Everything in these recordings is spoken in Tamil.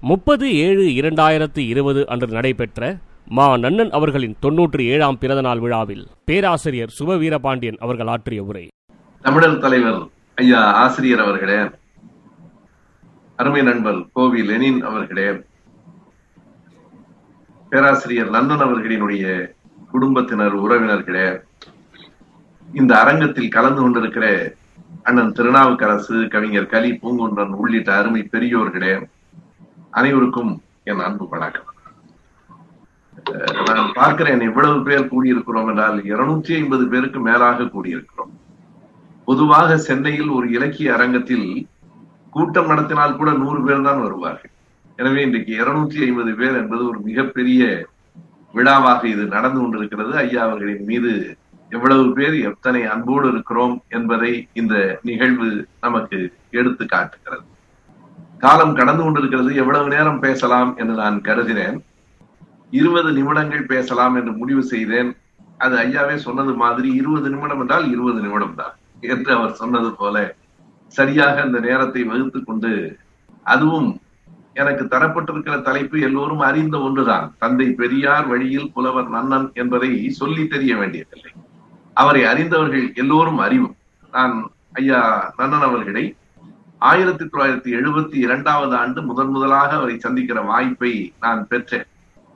முப்பது ஏழு இரண்டாயிரத்து இருபது அன்று நடைபெற்ற மா நன்னன் அவர்களின் தொன்னூற்றி ஏழாம் பிறந்தநாள் விழாவில் பேராசிரியர் சுப வீரபாண்டியன் அவர்கள் ஆற்றிய உரை. தமிழர் தலைவர் ஐயா ஆசிரியர் அவர்களே அருமை நண்பர் கோவி லெனின் அவர்களே பேராசிரியர் நந்தன் அவர்களினுடைய குடும்பத்தினர் உறவினர்களே இந்த அரங்கத்தில் கலந்து கொண்டிருக்கிற அண்ணன் திருநாவுக்கரசு கவிஞர் கலி பூங்குன்றன் உள்ளிட்ட அருமை பெரியோர்களே அனைவருக்கும் என் அன்பு வணக்கம். நான் பார்க்கிறேன் இவ்வளவு பேர் கூடியிருக்கிறோம் என்றால் இருநூற்றி ஐம்பது பேருக்கு மேலாக கூடியிருக்கிறோம். பொதுவாக சென்னையில் ஒரு இலக்கிய அரங்கத்தில் கூட்டம் நடத்தினால் கூட நூறு பேர் தான் வருவார்கள். எனவே இன்றைக்கு இருநூற்றி ஐம்பது பேர் என்பது ஒரு மிகப்பெரிய விழாவாக இது நடந்து கொண்டிருக்கிறது. ஐயா அவர்களின் மீது எவ்வளவு பேர் எத்தனை அன்போடு இருக்கிறோம் என்பதை இந்த நிகழ்வு நமக்கு எடுத்து காட்டுகிறது. காலம் கடந்து கொண்டிருக்கிறது எவ்வளவு நேரம் பேசலாம் என்று நான் கருதினேன். இருபது நிமிடங்கள் பேசலாம் என்று முடிவு செய்தேன். அது ஐயாவே சொன்னது மாதிரி இருபது நிமிடம் என்றால் இருபது நிமிடம் தான் என்று அவர் சொன்னது போல சரியாக அந்த நேரத்தை வகுத்து கொண்டு அதுவும் எனக்கு தரப்பட்டிருக்கிற தலைப்பு எல்லோரும் அறிந்த ஒன்றுதான். தந்தை பெரியார் வழியில் புலவர் நன்னன் என்பதை சொல்லி தெரிய வேண்டியதில்லை. அவரை அறிந்தவர்கள் எல்லோரும் அறிவும். நான் ஐயா நன்னன் அவர்களை ஆயிரத்தி தொள்ளாயிரத்தி எழுபத்தி இரண்டாவது ஆண்டு முதன் முதலாக அவரை சந்திக்கிற வாய்ப்பை நான் பெற்றேன்.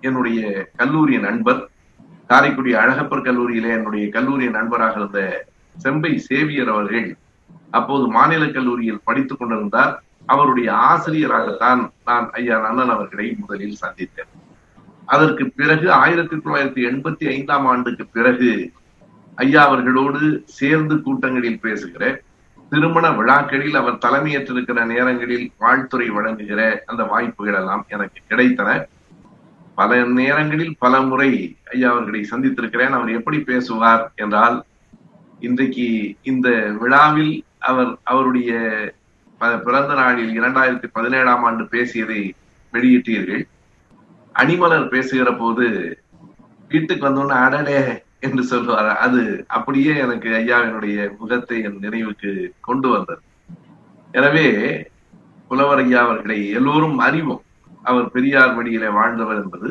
என்னுடைய கல்லூரி நண்பர் காரைக்குடி அழகப்பர் கல்லூரியிலே என்னுடைய கல்லூரி நண்பராக இருந்த செம்பை சேவியர் அவர்கள் அப்போது மாநில கல்லூரியில் படித்துக் கொண்டிருந்தார். அவருடைய ஆசிரியராகத்தான் நான் ஐயா நன்னன் அவர்களை முதலில் சந்தித்தேன். அதற்கு பிறகு ஆயிரத்தி தொள்ளாயிரத்தி எண்பத்தி ஐந்தாம் ஆண்டுக்கு பிறகு ஐயா அவர்களோடு சேர்ந்து கூட்டங்களில் பேசுகிறேன். திருமண விழாக்களில் அவர் தலைமையேற்றிருக்கிற நேரங்களில் வாழ்த்துறை வழங்குகிற அந்த வாய்ப்புகள் எல்லாம் எனக்கு கிடைத்தன. பல நேரங்களில் பல முறை ஐயா அவர்களை சந்தித்திருக்கிறேன். அவர் எப்படி பேசுவார் என்றால் இன்றைக்கு இந்த விழாவில் அவர் அவருடைய பிறந்த நாளில் இரண்டாயிரத்தி பதினேழாம் ஆண்டு பேசியதை வெளியிட்டீர்கள். அணிமலர் பேசுகிற போது வீட்டுக்கு வந்தோன்னு அடடே என்று சொல்லுவார் அது அப்படியே எனக்கு ஐயாவினுடைய முகத்தை என் நினைவுக்கு கொண்டு வந்தது. எனவே புலவர் ஐயா அவர்களை எல்லோரும் அறிவோம். அவர் பெரியார் வழியில வாழ்ந்தவர் என்பது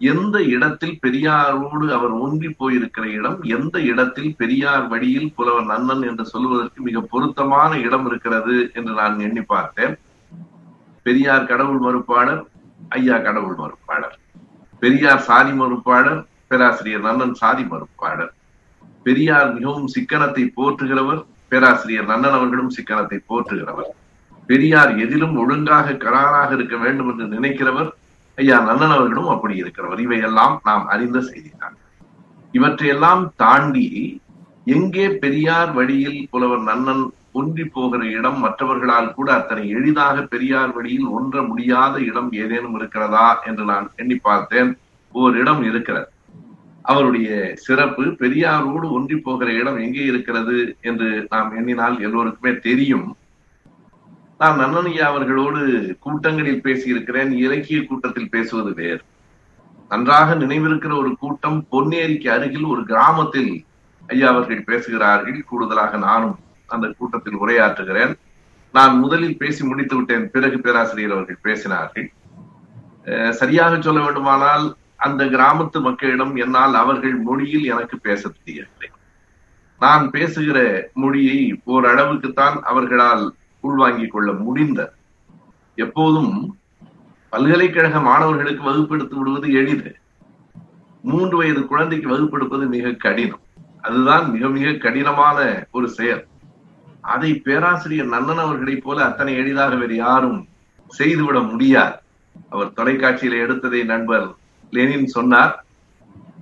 எந்த இடத்தில் பெரியாரோடு அவர் ஒன்றி போயிருக்கிற இடம் எந்த இடத்தில் பெரியார் வழியில் புலவர் நன்னன் என்று சொல்வதற்கு மிக பொருத்தமான இடம் இருக்கிறது என்று நான் எண்ணி பார்த்தேன். பெரியார் கடவுள் மறுப்பாளர் ஐயா கடவுள் மறுப்பாளர். பெரியார் சாதி மறுப்பாளர் பேராசிரியர் நன்னன் சாதி மறுப்பாளர். பெரியார் மிகவும் சிக்கனத்தை போற்றுகிறவர் பேராசிரியர் நன்னன் அவர்களும் சிக்கனத்தை போற்றுகிறவர். பெரியார் எதிலும் ஒழுங்காக கராராக இருக்க வேண்டும் என்று நினைக்கிறவர் ஐயா நன்னன் அவர்களும் அப்படி இருக்கிறவர். இவையெல்லாம் நாம் அறிந்த செய்திதான். இவற்றையெல்லாம் தாண்டி எங்கே பெரியார் வழியில் புலவர் நன்னன் ஒன்றி போகிற இடம் மற்றவர்களால் கூட அத்தனை எளிதாக பெரியார் வழியில் ஒன்ற முடியாத இடம் ஏதேனும் இருக்கிறதா என்று நான் எண்ணி பார்த்தேன். ஓர் இடம் இருக்கிறது. அவருடைய சிறப்பு பெரியாரோடு ஒன்றி போகிற இடம் எங்கே இருக்கிறது என்று நாம் எண்ணினால் எல்லோருக்குமே தெரியும். நான் நன்னனையா அவர்களோடு கூட்டங்களில் பேசியிருக்கிறேன். இலக்கிய கூட்டத்தில் பேசுவது வேறு. நன்றாக நினைவிருக்கிற ஒரு கூட்டம் பொன்னேரிக்கு அருகில் ஒரு கிராமத்தில் ஐயா அவர்கள் பேசுகிறார்கள். கூடுதலாக நானும் அந்த கூட்டத்தில் உரையாற்றுகிறேன். நான் முதலில் பேசி முடித்து விட்டேன் பிறகு பேராசிரியர் அவர்கள் பேசினார்கள். சரியாக சொல்ல வேண்டுமானால் அந்த கிராமத்து மக்களிடம் என்னால் அவர்கள் மொழியில் எனக்கு பேச தெரியவில்லை. நான் பேசுகிற மொழியை ஓரளவுக்குத்தான் அவர்களால் உள்வாங்கிக் கொள்ள முடிந்த எப்போதும் பல்கலைக்கழக மாணவர்களுக்கு வகுப்பெடுத்து விடுவது எளிது. மூன்று வயது குழந்தைக்கு வகுப்பெடுப்பது மிக கடினம். அதுதான் மிக மிக கடினமான ஒரு செயல். அதை பேராசிரியர் நன்னன் அவர்களைப் போல அத்தனை எளிதாக வேறு யாரும் செய்துவிட முடியாது. அவர் தொலைக்காட்சியில எடுத்ததை நண்பர் லெனின் சொன்னார்.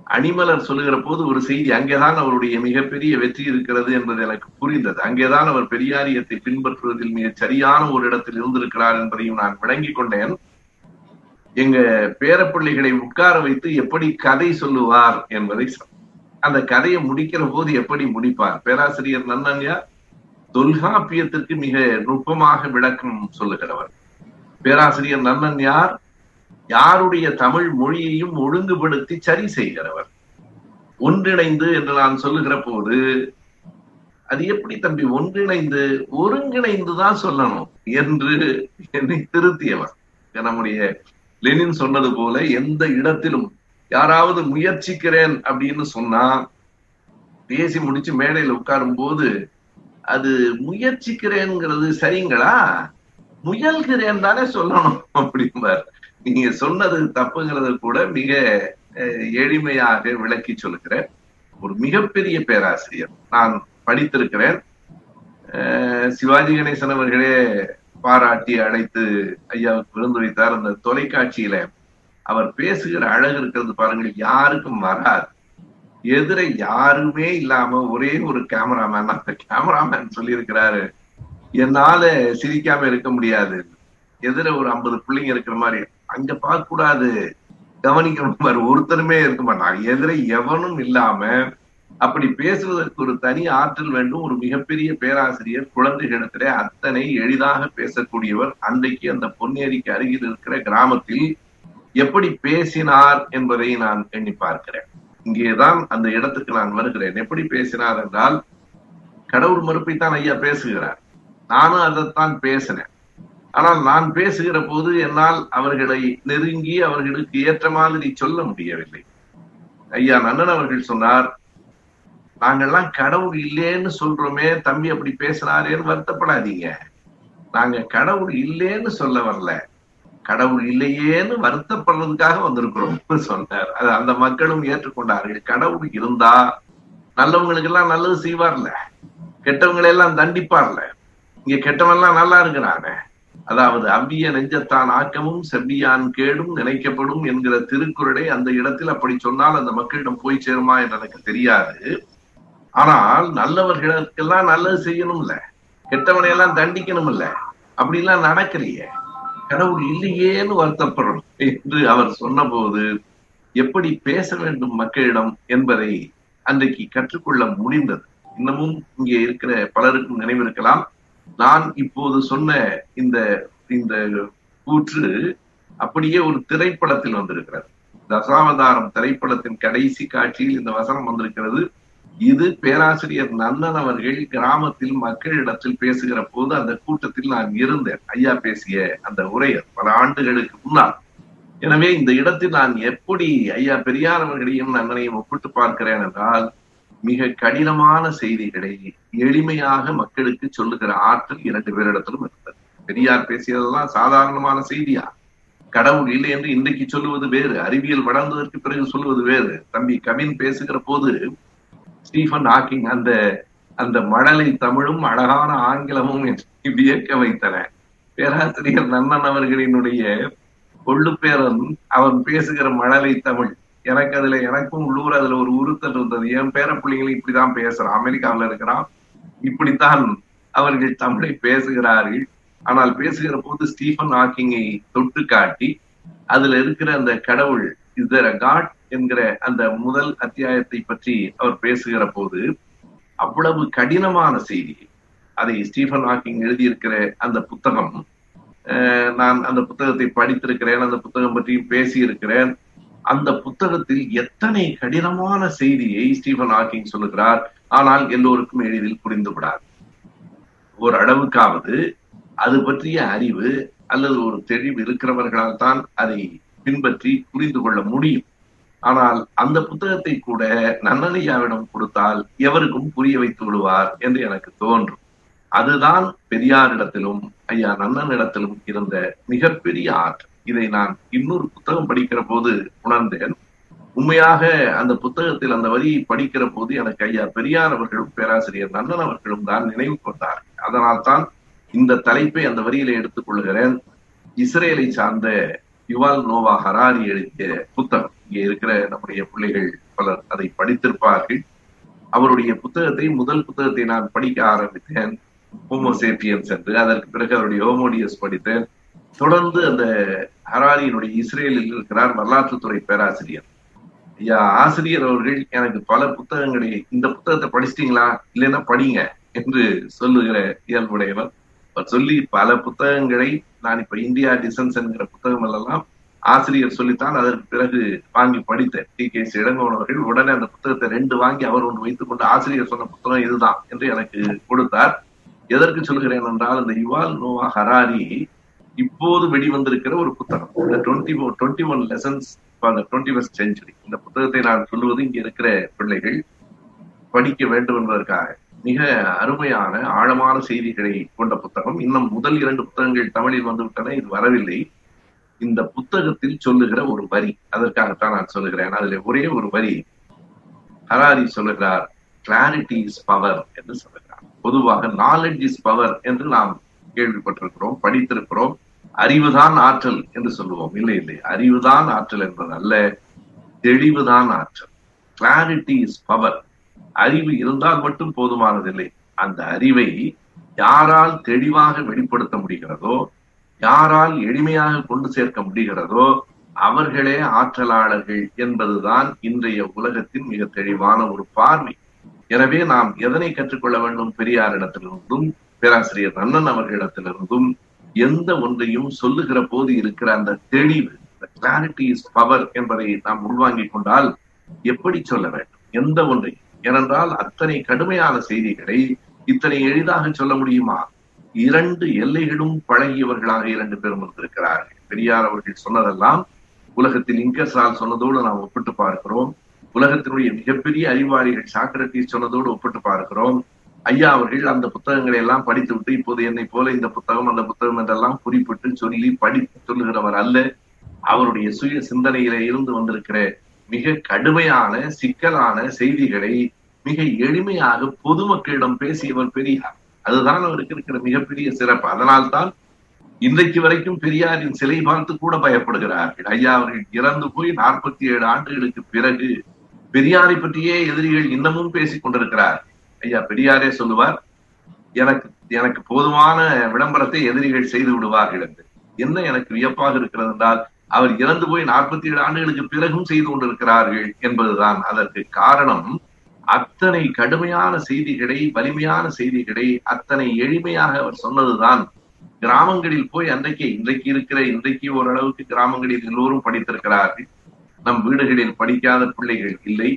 அனிமலர் சொல்லுகிற போது ஒரு செய்தி அங்கேதான் அவருடைய மிகப்பெரிய வெற்றி இருக்கிறது என்பது எனக்கு புரிந்தது. அங்கேதான் அவர் பெரியாரியத்தை பின்பற்றுவதில் மிக சரியான ஒரு இடத்தில் இருந்திருக்கிறார் என்பதையும் நான் விளங்கிக் கொண்டேன். எங்க பேரப்பிள்ளைகளை உட்கார வைத்து எப்படி கதை சொல்லுவார் என்பதை அந்த கதையை முடிக்கிற போது எப்படி முடிப்பார்? பேராசிரியர் நன்னன்யா தொல்காப்பியத்திற்கு மிக நுட்பமாக விளக்கம் சொல்லுகிறவர். பேராசிரியர் நன்னன் யார் யாருடைய தமிழ் மொழியையும் ஒழுங்குபடுத்தி சரி செய்கிறவர். ஒன்றிணைந்து என்று நான் சொல்லுகிற போது அது எப்படி தம்பி ஒன்றிணைந்து ஒருங்கிணைந்துதான் சொல்லணும் என்று என்னை திருத்தியவர். நம்முடைய லெனின் சொன்னது போல எந்த இடத்திலும் யாராவது முயற்சிக்கிறேன் அப்படின்னு சொன்னா பேசி முடிச்சு மேடையில் உட்காரும் போது அது முயற்சிக்கிறேங்கிறது சரிங்களா? முயல்கிறேன் தானே சொல்லணும் அப்படிம்பார். நீங்க சொன்னது தப்புங்கிறத கூட மிக எளிமையாக விளக்கி சொல்லுகிறேன். ஒரு மிகப்பெரிய பேராசிரியர். நான் படித்திருக்கிறேன். சிவாஜி கணேசன் அவர்களே பாராட்டி அழைத்து ஐயாவுக்கு விருந்து வைத்தார். அந்த தொலைக்காட்சியில அவர் பேசுகிற அழகு இருக்கிறது பாருங்கள். யாருக்கும் வராது. எதிர யாருமே இல்லாம ஒரே ஒரு கேமராமேன் அந்த கேமராமேன் சொல்லியிருக்கிறாரு. என்னால சிரிக்காம இருக்க முடியாது. எதிர ஒரு ஐம்பது பிள்ளைங்க இருக்கிற மாதிரி அங்க பார்க்க கூடாது கவனிக்கணும் ஒருத்தருமே இருக்க மாட்டாங்க எதிர எவனும் இல்லாம அப்படி பேசுவதற்கு ஒரு தனி ஆற்றல் வேண்டும். ஒரு மிகப்பெரிய பேராசிரியர் குழந்தைகளிடத்திலே அத்தனை எளிதாக பேசக்கூடியவர் அன்றைக்கு அந்த பொன்னேரிக்கு அருகில் இருக்கிற கிராமத்தில் எப்படி பேசினார் என்பதை நான் எண்ணி பார்க்கிறேன். இங்கேதான் அந்த இடத்துக்கு நான் வருகிறேன். எப்படி பேசினார் என்றால் கடவுள் மறுப்பை தான் ஐயா பேசுகிறார். நானும் அதைத்தான் பேசினேன். ஆனால் நான் பேசுகிற போது என்னால் அவர்களை நெருங்கி அவர்களுக்கு ஏற்ற மாதிரி சொல்ல முடியவில்லை. ஐயா நன்னன் அவர்கள் சொன்னார் நாங்கெல்லாம் கடவுள் இல்லேன்னு சொல்றோமே தம்பி அப்படி பேசுறாரேன்னு வருத்தப்படாதீங்க. நாங்க கடவுள் இல்லேன்னு சொல்ல வரல. கடவுள் இல்லையேன்னு வருத்தப்படுறதுக்காக வந்திருக்கிறோம் சொன்னார். அது அந்த மக்களும் ஏற்றுக்கொண்டார்கள். கடவுள் இருந்தா நல்லவங்களுக்கு எல்லாம் நல்லது செய்வார்ல. கெட்டவங்களை எல்லாம் தண்டிப்பார்ல. இங்க கெட்டவன் எல்லாம் நல்லா இருக்கிறானே. அதாவது அவ்விய நெஞ்சத்தான் ஆக்கமும் செவ்வியான் கேடும் நினைக்கப்படும் என்கிற திருக்குறளை அந்த இடத்தில் அப்படி சொன்னால் அந்த மக்களிடம் போய் சேருமா என்று எனக்கு தெரியாது. ஆனால் நல்லவர்களுக்கெல்லாம் நல்லது செய்யணும்ல. கெட்டவனை எல்லாம் தண்டிக்கணும் இல்ல அப்படிலாம் நடக்கலையே. கடவுள் இல்லையேன்னு வருத்தப்படும் என்று அவர் சொன்னபோது எப்படி பேச வேண்டும் மக்களிடம் என்பதை அன்றைக்கு கற்றுக்கொள்ள முடிந்தது. இன்னமும் இங்கே இருக்கிற பலருக்கும் நினைவிருக்கலாம். நான் இப்போது சொன்ன இந்த இந்த கூற்று அப்படியே ஒரு திரைப்படத்தில் வந்திருக்கிறது. தசாவதாரம் திரைப்படத்தின் கடைசி காட்சியில் இந்த வசனம் வந்திருக்கிறது. இது பேராசிரியர் நந்தன் அவர்கள் கிராமத்தில் மக்களிடத்தில் பேசுகிற போது அந்த கூட்டத்தில் நான் இருந்தேன். ஐயா பேசிய அந்த உரையர் பல ஆண்டுகளுக்கு முன்னால். எனவே இந்த இடத்தில் நான் எப்படி ஐயா பெரியார் அவர்களையும் நன்னனையும் ஒப்பிட்டு பார்க்கிறேன் என்றால் மிக கடினமான செய்திகளை எளிமையாக மக்களுக்கு சொல்லுகிற ஆற்றல் இரண்டு பேரிடத்திலும் இருந்தது. பெரியார் பேசியதெல்லாம் சாதாரணமான செய்தியா? கடவுள் இல்லை என்று இன்றைக்கு சொல்லுவது வேறு அறிவியல் வளர்ந்ததற்கு பிறகு சொல்லுவது வேறு. தம்பி கவின் பேசுகிற போது ஸ்டீஃபன் ஹாக்கிங் அந்த அந்த மழலை தமிழும் அழகான ஆங்கிலமும் வியக்க வைத்தன. பேராசிரியர் நன்னன் அவர்களினுடைய கொள்ளுப்பேரன் அவன் பேசுகிற மழலை தமிழ். எனக்கு அதுல எனக்கும் உள்ளூர் அதுல ஒரு உறுத்தல் இருந்தது. என் பேர பிள்ளைங்களும் இப்படிதான் பேசுறான். அமெரிக்காவில இருக்கிறான். இப்படித்தான் அவர்கள் தமிழை பேசுகிறார்கள். ஆனால் பேசுகிற போது ஸ்டீஃபன் ஹாக்கிங்கை தொட்டு காட்டி அதுல இருக்கிற அந்த கடவுள் இஸ் தேர் காட் என்கிற அந்த முதல் அத்தியாயத்தை பற்றி அவர் பேசுகிற போது அவ்வளவு கடினமான செய்தி. அதை ஸ்டீஃபன் ஹாக்கிங் எழுதியிருக்கிற அந்த புத்தகம் நான் அந்த புத்தகத்தை படித்திருக்கிறேன் அந்த புத்தகம் பற்றியும் பேசியிருக்கிறேன். அந்த புத்தகத்தில் எத்தனை கடினமான செய்தியை ஸ்டீபன் ஹாக்கிங் சொல்லுகிறார் ஆனால் எல்லோருக்கும் எளிதில் புரிந்து விடாது ஒரு அளவுக்காவது அது பற்றிய அறிவு அல்லது ஒரு தெளிவு இருக்கிறவர்களால் தான் அதை பின்பற்றி புரிந்து கொள்ள முடியும். ஆனால் அந்த புத்தகத்தை கூட நன்னனையாவிடம் கொடுத்தால் எவருக்கும் புரிய வைத்து விடுவார் என்று எனக்கு தோன்றும். அதுதான் பெரியாரிடத்திலும் ஐயா நன்னனிடத்திலும் இருந்த மிகப்பெரிய ஆற்றல். இதை நான் இன்னொரு புத்தகம் படிக்கிற போது உணர்ந்தேன். உண்மையாக அந்த புத்தகத்தில் அந்த வரியை படிக்கிற போது எனக்கு ஐயா பெரியார் அவர்களும் பேராசிரியர் நன்னன் அவர்களும் தான் நினைவு கொண்டார். அதனால் தான் இந்த தலைப்பை அந்த வரியில எடுத்துக் கொள்கிறேன். இஸ்ரேலை சார்ந்த யுவால் நோவா ஹராரி எழுதிய புத்தகம். இங்கே இருக்கிற நம்முடைய பிள்ளைகள் பலர் அதை படித்திருப்பார்கள். அவருடைய புத்தகத்தை முதல் புத்தகத்தை நான் படிக்க ஆரம்பித்தேன். ஹோமோசேபியன்ஸ் என்று அதற்கு பிறகு அவருடைய ஹோமோடியஸ் படித்தேன். தொடர்ந்து அந்த ஹராரியினுடைய இஸ்ரேலில் இருக்கிறார் வரலாற்றுத்துறை பேராசிரியர். ஐயா ஆசிரியர் அவர்கள் எனக்கு பல புத்தகங்களை இந்த புத்தகத்தை படிச்சிட்டீங்களா? இல்லைன்னா படிங்க என்று சொல்லுகிற இயல்புடையவர். அவர் சொல்லி பல புத்தகங்களை நான் இப்ப இந்தியா டிசன்ஸ் என்கிற புத்தகம் எல்லாம் ஆசிரியர் சொல்லித்தான் அதற்கு பிறகு வாங்கி படித்தேன். டி. கே. இளங்கோவன் அவர்கள் உடனே அந்த புத்தகத்தை ரெண்டு வாங்கி அவர் ஒன்று வைத்துக் கொண்டு ஆசிரியர் சொன்ன புத்தகம் இதுதான் என்று எனக்கு கொடுத்தார். எதற்கு சொல்கிறேன் என்றால் இந்த யுவால் நோவா ஹராரி இப்போது வெளிவந்திருக்கிற ஒரு புத்தகம். இந்த twenty twenty one lessons twenty first century இந்த புத்தகத்தை நான் சொல்லுவது இங்க இருக்கிற பிள்ளைகள் படிக்க வேண்டும் என்பதற்காக. மிக அருமையான ஆழமான செய்திகளை கொண்ட புத்தகம். இன்னும் முதல் இரண்டு புத்தகங்கள் தமிழில் வந்துவிட்டன இது வரவில்லை. இந்த புத்தகத்தில் சொல்லுகிற ஒரு வரி அதற்காகத்தான் நான் சொல்லுகிறேன். அதுல ஒரே ஒரு வரி ஹராரி சொல்லுகிறார் கிளாரிட்டி இஸ் பவர் என்று சொல்லுகிறார். பொதுவாக நாலெட் இஸ் பவர் என்று நாம் கேள்விப்பட்டிருக்கிறோம் படித்திருக்கிறோம். அறிவுதான் ஆற்றல் என்று சொல்லுவோம். இல்லை இல்லை. அறிவுதான் ஆற்றல் என்பது அல்ல தெளிவுதான் ஆற்றல். கிளாரிட்டி இஸ் பவர் அறிவு இருந்தால் மட்டும் போதுமானதில்லை. அந்த அறிவை யாரால் தெளிவாக வெளிப்படுத்த முடிகிறதோ யாரால் எளிமையாக கொண்டு சேர்க்க முடிகிறதோ அவர்களே ஆற்றலாளர்கள் என்பதுதான் இன்றைய உலகத்தின் மிக தெளிவான ஒரு பார்வை. எனவே நாம் எதனை கற்றுக்கொள்ள வேண்டும்? பெரியாரிடத்திலிருந்தும் பேராசிரியர் அண்ணன் அவர்களிடத்திலிருந்தும் எந்த ஒன்றையும் சொல்லுகிற போது இருக்கிற அந்த தெளிவு கிளாரிட்டி இஸ் பவர் என்பதை நாம் உள்வாங்கிக் கொண்டால் எப்படி சொல்ல வேண்டும்? எந்த ஒன்றையும். ஏனென்றால் அத்தனை கடுமையான செய்திகளை இத்தனை எளிதாக சொல்ல முடியுமா? இரண்டு எல்லைகளும் பழகியவர்களாக இரண்டு பேரும் இருந்திருக்கிறார்கள். பெரியார் அவர்கள் சொன்னதெல்லாம் உலகத்தில் இங்கசால் சொன்னதோடு நாம் ஒப்பிட்டு பார்க்கிறோம். உலகத்தினுடைய மிகப்பெரிய அறிவாளிகள் சாக்ரட்டிஸ் சொன்னதோடு ஒப்பிட்டு பார்க்கிறோம். ஐயா அவர்கள் அந்த புத்தகங்களை எல்லாம் படித்து விட்டு இப்போது என்னை போல இந்த புத்தகம் அந்த புத்தகம் என்றெல்லாம் குறிப்பிட்டு சொல்லி படித்து சொல்லுகிறவர் அல்ல. அவருடைய சுய சிந்தனையில இருந்து வந்திருக்கிற மிக கடுமையான சிக்கலான செய்திகளை மிக எளிமையாக பொதுமக்களிடம் பேசியவர் பெரியார். அதுதான் அவருக்கு இருக்கிற மிகப்பெரிய சிறப்பு. அதனால்தான் இன்றைக்கு வரைக்கும் பெரியாரின் சிலை பார்த்து கூட பயப்படுகிறார்கள். ஐயா அவர்கள் இறந்து போய் நாற்பத்தி ஏழு ஆண்டுகளுக்கு பிறகு பெரியாரை பற்றியே எதிரிகள் இன்னமும் பேசிக் கொண்டிருக்கிறார் ஐயா பெரியாரே சொல்லுவார் எனக்கு எனக்கு போதுமான விளம்பரத்தை எதிரிகள் செய்து விடுவார்கள் என்று. என்ன எனக்கு வியப்பாக இருக்கிறது என்றால் அவர் இறந்து போய் நாற்பத்தி ஏழு ஆண்டுகளுக்கு பிறகும் செய்து கொண்டிருக்கிறார்கள் என்பதுதான் அதற்கு காரணம். அத்தனை கடுமையான செய்திகளை வலிமையான செய்திகளை அத்தனை எளிமையாக அவர் சொன்னதுதான். கிராமங்களில் போய் அன்றைக்கு இன்றைக்கு இருக்கிற இன்றைக்கு ஓரளவுக்கு கிராமங்களில் எல்லோரும் படித்திருக்கிறார்கள். நம் வீடுகளில் படிக்காத பிள்ளைகள் இல்லை.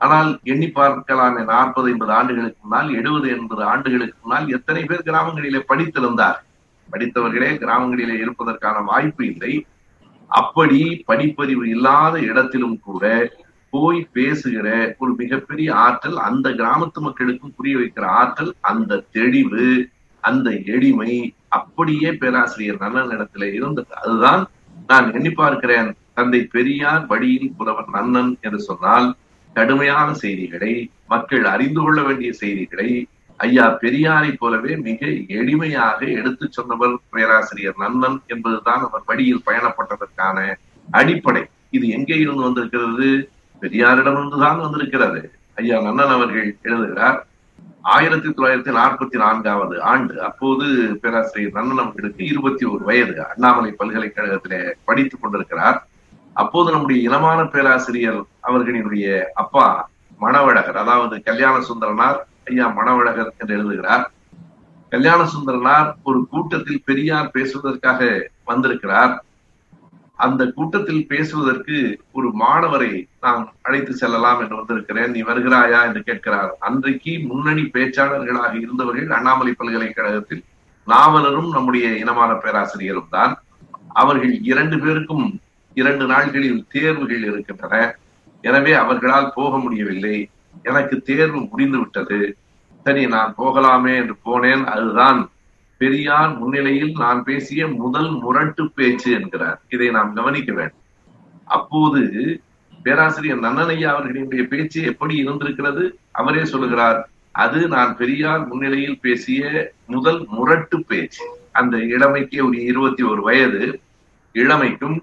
ஆனால் எண்ணி பார்க்கலாமே நாற்பது ஐம்பது ஆண்டுகளுக்கு முன்னால் எழுபது எண்பது ஆண்டுகளுக்கு முன்னால் எத்தனை பேர் கிராமங்களிலே படித்திருந்தார்? படித்தவர்களே கிராமங்களிலே இருப்பதற்கான வாய்ப்பு இல்லை. அப்படி படிப்பறிவு இல்லாத இடத்திலும் கூட போய் பேசுகிற ஒரு மிகப்பெரிய ஆற்றல் அந்த கிராமத்து மக்களுக்கும் புரிய வைக்கிற ஆற்றல் அந்த தெளிவு அந்த எளிமை அப்படியே பேராசிரியர் நன்னன் இடத்துல இருந்தது. அதுதான் நான் எண்ணி பார்க்கிறேன். தந்தை பெரியார் வழியில் புலவர் நன்னன் என்று சொன்னால் கடுமையான செய்திகளை மக்கள் அறிந்து கொள்ள வேண்டிய செய்திகளை ஐயா பெரியாரை போலவே மிக எளிமையாக எடுத்துச் சொன்னவர் பேராசிரியர் நன்னன் என்பதுதான் அவர் வழியில் பயணப்பட்டதற்கான அடிப்படை. இது எங்கே இருந்து வந்திருக்கிறது? பெரியாரிடமிருந்து தான் வந்திருக்கிறது. ஐயா நன்னன் அவர்கள் எழுதுகிறார் ஆயிரத்தி தொள்ளாயிரத்தி நாற்பத்தி நான்காவது ஆண்டு அப்போது பேராசிரியர் நன்னன் அவர்களுக்கு இருபத்தி ஒரு வயது. அண்ணாமலை பல்கலைக்கழகத்திலே படித்துக் கொண்டிருக்கிறார். அப்போது நம்முடைய இனமான பேராசிரியர் அவர்களினுடைய அப்பா மணவழகர் அதாவது கல்யாண சுந்தரனார் ஐயா மணவழகர் என்று எழுதுகிறார். கல்யாண சுந்தரனார் ஒரு கூட்டத்தில் பெரியார் பேசுவதற்காக வந்திருக்கிறார். அந்த கூட்டத்தில் பேசுவதற்கு ஒரு மாணவரை நான் அழைத்து செல்லலாம் என்று வந்திருக்கிறேன். நீ வருகிறாயா என்று கேட்கிறார். அன்றைக்கு முன்னணி பேச்சாளர்களாக இருந்தவர்கள் அண்ணாமலை பல்கலைக்கழகத்தில் நாவலரும் நம்முடைய இனமான பேராசிரியரும் தான். அவர்கள் இரண்டு பேருக்கும் இரண்டு நாட்களில் தேர்வுகள் இருக்கின்றன. எனவே அவர்களால் போக முடியவில்லை. எனக்கு தேர்வு முடிந்து விட்டது. சரி நான் போகலாமே என்று போனேன். அதுதான் பெரியார் முன்னிலையில் நான் பேசிய முதல் முரட்டு பேச்சு என்கிறார். இதை நாம் கவனிக்க வேண்டும். அப்போது பேராசிரியர் நன்னனையா அவர்களினுடைய பேச்சு எப்படி இருந்திருக்கிறது? அவரே சொல்லுகிறார் அது நான் பெரியார் முன்னிலையில் பேசிய முதல் முரட்டு பேச்சு. அந்த இளமைக்கு ஒரு இருபத்தி ஒரு வயது. இளமைக்கும்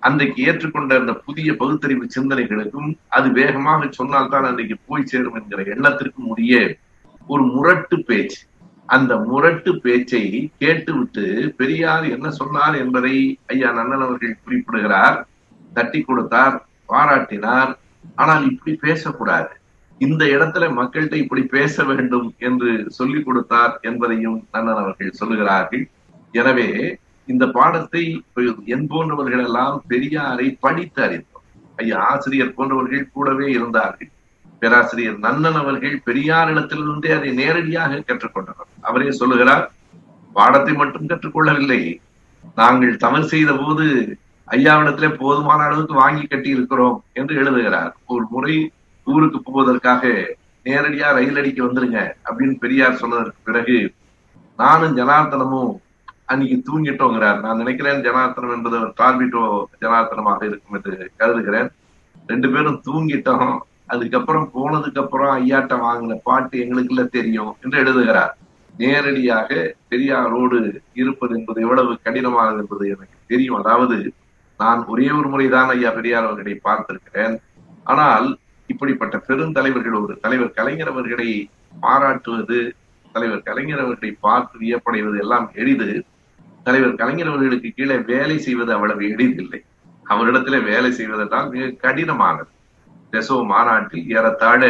அன்றைக்கு ஏற்றுக்கொண்ட அந்த புதிய பகுத்தறிவு சிந்தனைகளுக்கும் அது வேகமாக சொன்னால்தான் அன்றைக்கு போய் சேரும் என்கிற எண்ணத்திற்கும் உரிய ஒரு முரட்டு பேச்சு. அந்த முரட்டு பேச்சை கேட்டுவிட்டு பெரியார் என்ன சொன்னார் என்பதை ஐயா நன்னன் அவர்கள் குறிப்பிடுகிறார். தட்டி கொடுத்தார் பாராட்டினார். ஆனால் இப்படி பேசக்கூடாது. இந்த இடத்துல மக்கள்கிட்ட இப்படி பேச வேண்டும் என்று சொல்லிக் கொடுத்தார் என்பதையும் நன்னன் அவர்கள் சொல்லுகிறார்கள். எனவே இந்த பாடத்தை என் போன்றவர்கள் எல்லாம் பெரியாரை படித்து அறிந்தோம். ஐயா ஆசிரியர் போன்றவர்கள் கூடவே இருந்தார்கள். பேராசிரியர் நன்னன் அவர்கள் பெரியாரிடத்திலிருந்தே அதை நேரடியாக கற்றுக்கொண்டனர் அவரே சொல்லுகிறார் பாடத்தை மட்டும் கற்றுக்கொள்ளவில்லை. நாங்கள் தமிழ் செய்த போது ஐயாவிடத்திலே போதுமான அளவுக்கு வாங்கி கட்டி இருக்கிறோம் என்று எழுதுகிறார். ஒரு முறை ஊருக்கு போவதற்காக நேரடியா ரயில் அடிக்க வந்துருங்க அப்படின்னு பெரியார் சொன்னதற்கு பிறகு நானும் ஜனார்த்தனமும் அன்னைக்கு தூங்கிட்டோங்கிறார். நான் நினைக்கிறேன் ஜனார்த்தனம் என்பது ஒரு டார்பிட்டோ ஜனார்த்தனமாக இருக்கும் என்று கருதுகிறேன். ரெண்டு பேரும் தூங்கிட்டோம். அதுக்கப்புறம் போனதுக்கு அப்புறம் ஐயாட்ட வாங்கின பாட்டு எங்களுக்குள்ள தெரியும் என்று எழுதுகிறார். நேரடியாக பெரியாரோடு இருப்பது என்பது எவ்வளவு கடினமானது என்பது எனக்கு தெரியும். அதாவது நான் ஒரே ஒரு முறைதான் ஐயா பெரியார் அவர்களை பார்த்திருக்கிறேன். ஆனால் இப்படிப்பட்ட பெருந்தலைவர்கள் ஒரு தலைவர் கலைஞர் அவர்களை பாராட்டுவது தலைவர் கலைஞர் அவர்களை பார்த்து வியப்படைவது எல்லாம் எளிது. தலைவர் கலைஞர் அவர்களுக்கு கீழே வேலை செய்வது அவ்வளவு எளிதில்லை. அவரிடத்துல வேலை செய்வதென்றால் மிக கடினமானது. நெசோ மாநாட்டில் ஏறத்தாழ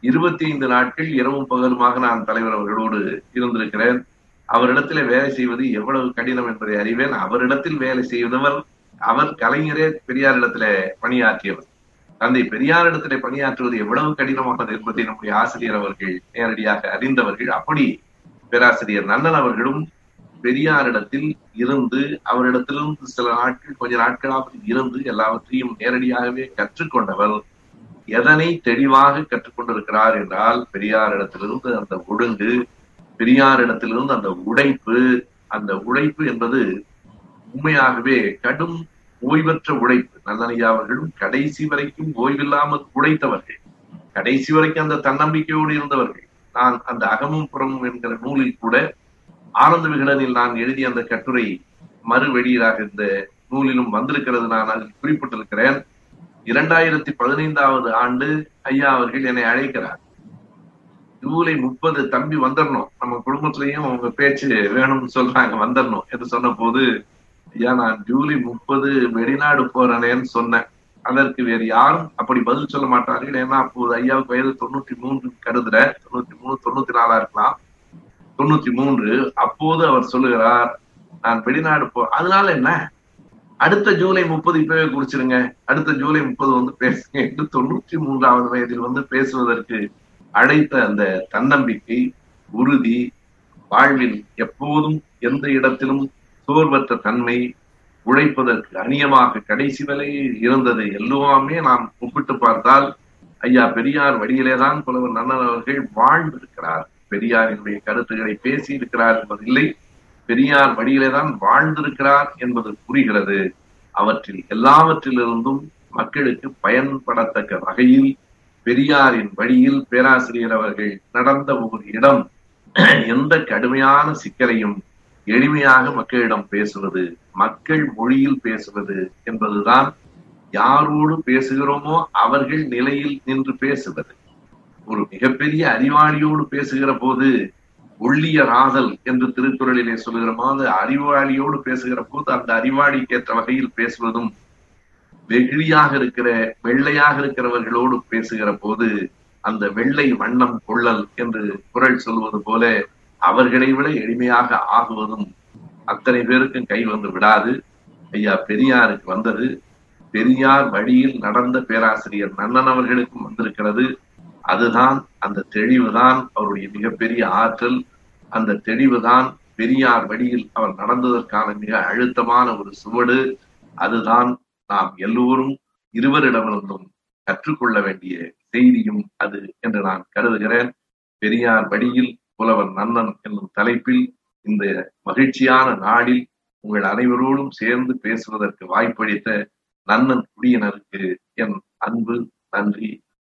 இருபத்தி ஐந்து நாட்கள் இரவும் பகலுமாக நான் தலைவர் அவர்களோடு இருந்திருக்கிறேன். அவரிடத்துல வேலை செய்வது எவ்வளவு கடினம் என்பதை அறிவேன். அவரிடத்தில் வேலை செய்தவர் அவர் கலைஞரே பெரியாரிடத்துல பணியாற்றியவர். தந்தை பெரியாரிடத்திலே பணியாற்றுவது எவ்வளவு கடினமானது என்பதை நம்முடைய ஆசிரியர் அவர்கள் நேரடியாக அறிந்தவர்கள் அப்படி பேராசிரியர் நன்னன் அவர்களும் பெரியாரிடத்தில் இருந்து அவரிடத்திலிருந்து சில நாட்கள் கொஞ்ச நாட்களாக இருந்து எல்லாவற்றையும் நேரடியாகவே கற்றுக்கொண்டவர் எதனை தெளிவாக கற்றுக்கொண்டிருக்கிறார் என்றால் பெரியாரிடத்திலிருந்து அந்த ஒழுங்கு பெரியாரிடத்திலிருந்து அந்த உழைப்பு அந்த உழைப்பு என்பது உண்மையாகவே கடும் ஓய்வற்ற உழைப்பு நல்லனையா அவர்களும் கடைசி வரைக்கும் ஓய்வில்லாமல் உழைத்தவர்கள் கடைசி வரைக்கும் அந்த தன்னம்பிக்கையோடு இருந்தவர்கள். நான் அந்த அகமும் புறமும் என்கிற நூலில் கூட ஆனந்த விகடனில் நான் எழுதிய அந்த கட்டுரை மறு வெளியீடாக இந்த நூலிலும் வந்திருக்கிறது. நான் அதில் குறிப்பிட்டிருக்கிறேன். இரண்டாயிரத்தி பதினைந்தாவது ஆண்டு ஐயா அவர்கள் என்னை அழைக்கிறார். ஜூலை முப்பது தம்பி வந்துடணும் நம்ம குடும்பத்திலையும் அவங்க பேச்சு வேணும்னு சொல்றாங்க வந்துடணும் என்று சொன்ன போது ஐயா நான் ஜூலை முப்பது வெளிநாடு போறேனேன்னு சொன்னேன். அதற்கு வேறு யாரும் அப்படி பதில் சொல்ல மாட்டார்கள். ஏன்னா அப்போது ஐயாவுக்கு வயது தொண்ணூத்தி மூன்று கருதுற தொண்ணூத்தி மூணு தொண்ணூத்தி நாலா இருக்கலாம். தொண்ணூத்தி மூன்று அப்போது அவர் சொல்லுகிறார் நான் வெளிநாடு போ அதனால என்ன? அடுத்த ஜூலை முப்பது இப்பவே குடிச்சிருங்க. அடுத்த ஜூலை முப்பது வந்து பேசுங்க என்று தொண்ணூற்றி மூன்றாவது வயதில் வந்து பேசுவதற்கு அழைத்த அந்த தன்னம்பிக்கை உறுதி வாழ்வில் எப்போதும் எந்த இடத்திலும் சோர்வற்ற தன்மை உழைப்பதற்கு அந்நியமாக கடைசி வரையில் இருந்தது எல்லாமே நாம் ஒப்பிட்டு பார்த்தால் ஐயா பெரியார் வழியிலேதான் புலவர் நன்னன் அவர்கள் வாழ்ந்திருக்கிறார். பெரியாரினுடைய கருத்துக்களை பேசி இருக்கிறார் என்பதில்லை. பெரியார் வழியிலேதான் வாழ்ந்திருக்கிறார் என்பது புரிகிறது. அவற்றில் எல்லாவற்றிலிருந்தும் மக்களுக்கு பயன்படத்தக்க வகையில் பெரியாரின் வழியில் பேராசிரியர் அவர்கள் நடந்த ஒரு இடம் எந்த கடுமையான சிக்கலையும் எளிமையாக மக்களிடம் பேசுவது மக்கள் மொழியில் பேசுவது என்பதுதான் யாரோடு பேசுகிறோமோ அவர்கள் நிலையில் நின்று பேசுவது. ஒரு மிகப்பெரிய அறிவாளியோடு பேசுகிற போது ஒள்ளிய ராதல் என்று திருக்குறளிலே சொல்லுகிற மாதிரி அறிவாளியோடு பேசுகிற போது அந்த அறிவாளிக்கு ஏற்ற வகையில் பேசுவதும் வெகுளியாக இருக்கிற வெள்ளையாக இருக்கிறவர்களோடு பேசுகிற போது அந்த வெள்ளை வண்ணம் கொள்ளல் என்று குரல் சொல்வது போல அவர்களை விட எளிமையாக ஆகுவதும் அத்தனை பேருக்கும் கை வந்து விடாது. ஐயா பெரியாருக்கு வந்தது. பெரியார் வழியில் நடந்த பேராசிரியர் நன்னன் அவர்களுக்கும் வந்திருக்கிறது. அதுதான் அந்த தெளிவுதான் அவருடைய மிகப்பெரிய ஆற்றல். அந்த தெளிவுதான் பெரியார் வழியில் அவர் நடந்ததற்கான மிக அழுத்தமான ஒரு சுவடு. அதுதான் நாம் எல்லோரும் இருவரிடமிருந்தும் கற்றுக்கொள்ள வேண்டிய செய்தியும் அது என்று நான் கருதுகிறேன். பெரியார் வழியில் புலவர் நன்னன் என்னும் தலைப்பில் இந்த மகிழ்ச்சியான நாளில் உங்கள் அனைவரோடும் சேர்ந்து பேசுவதற்கு வாய்ப்பளித்த நன்னன் குடியினருக்கு என் அன்பு நன்றி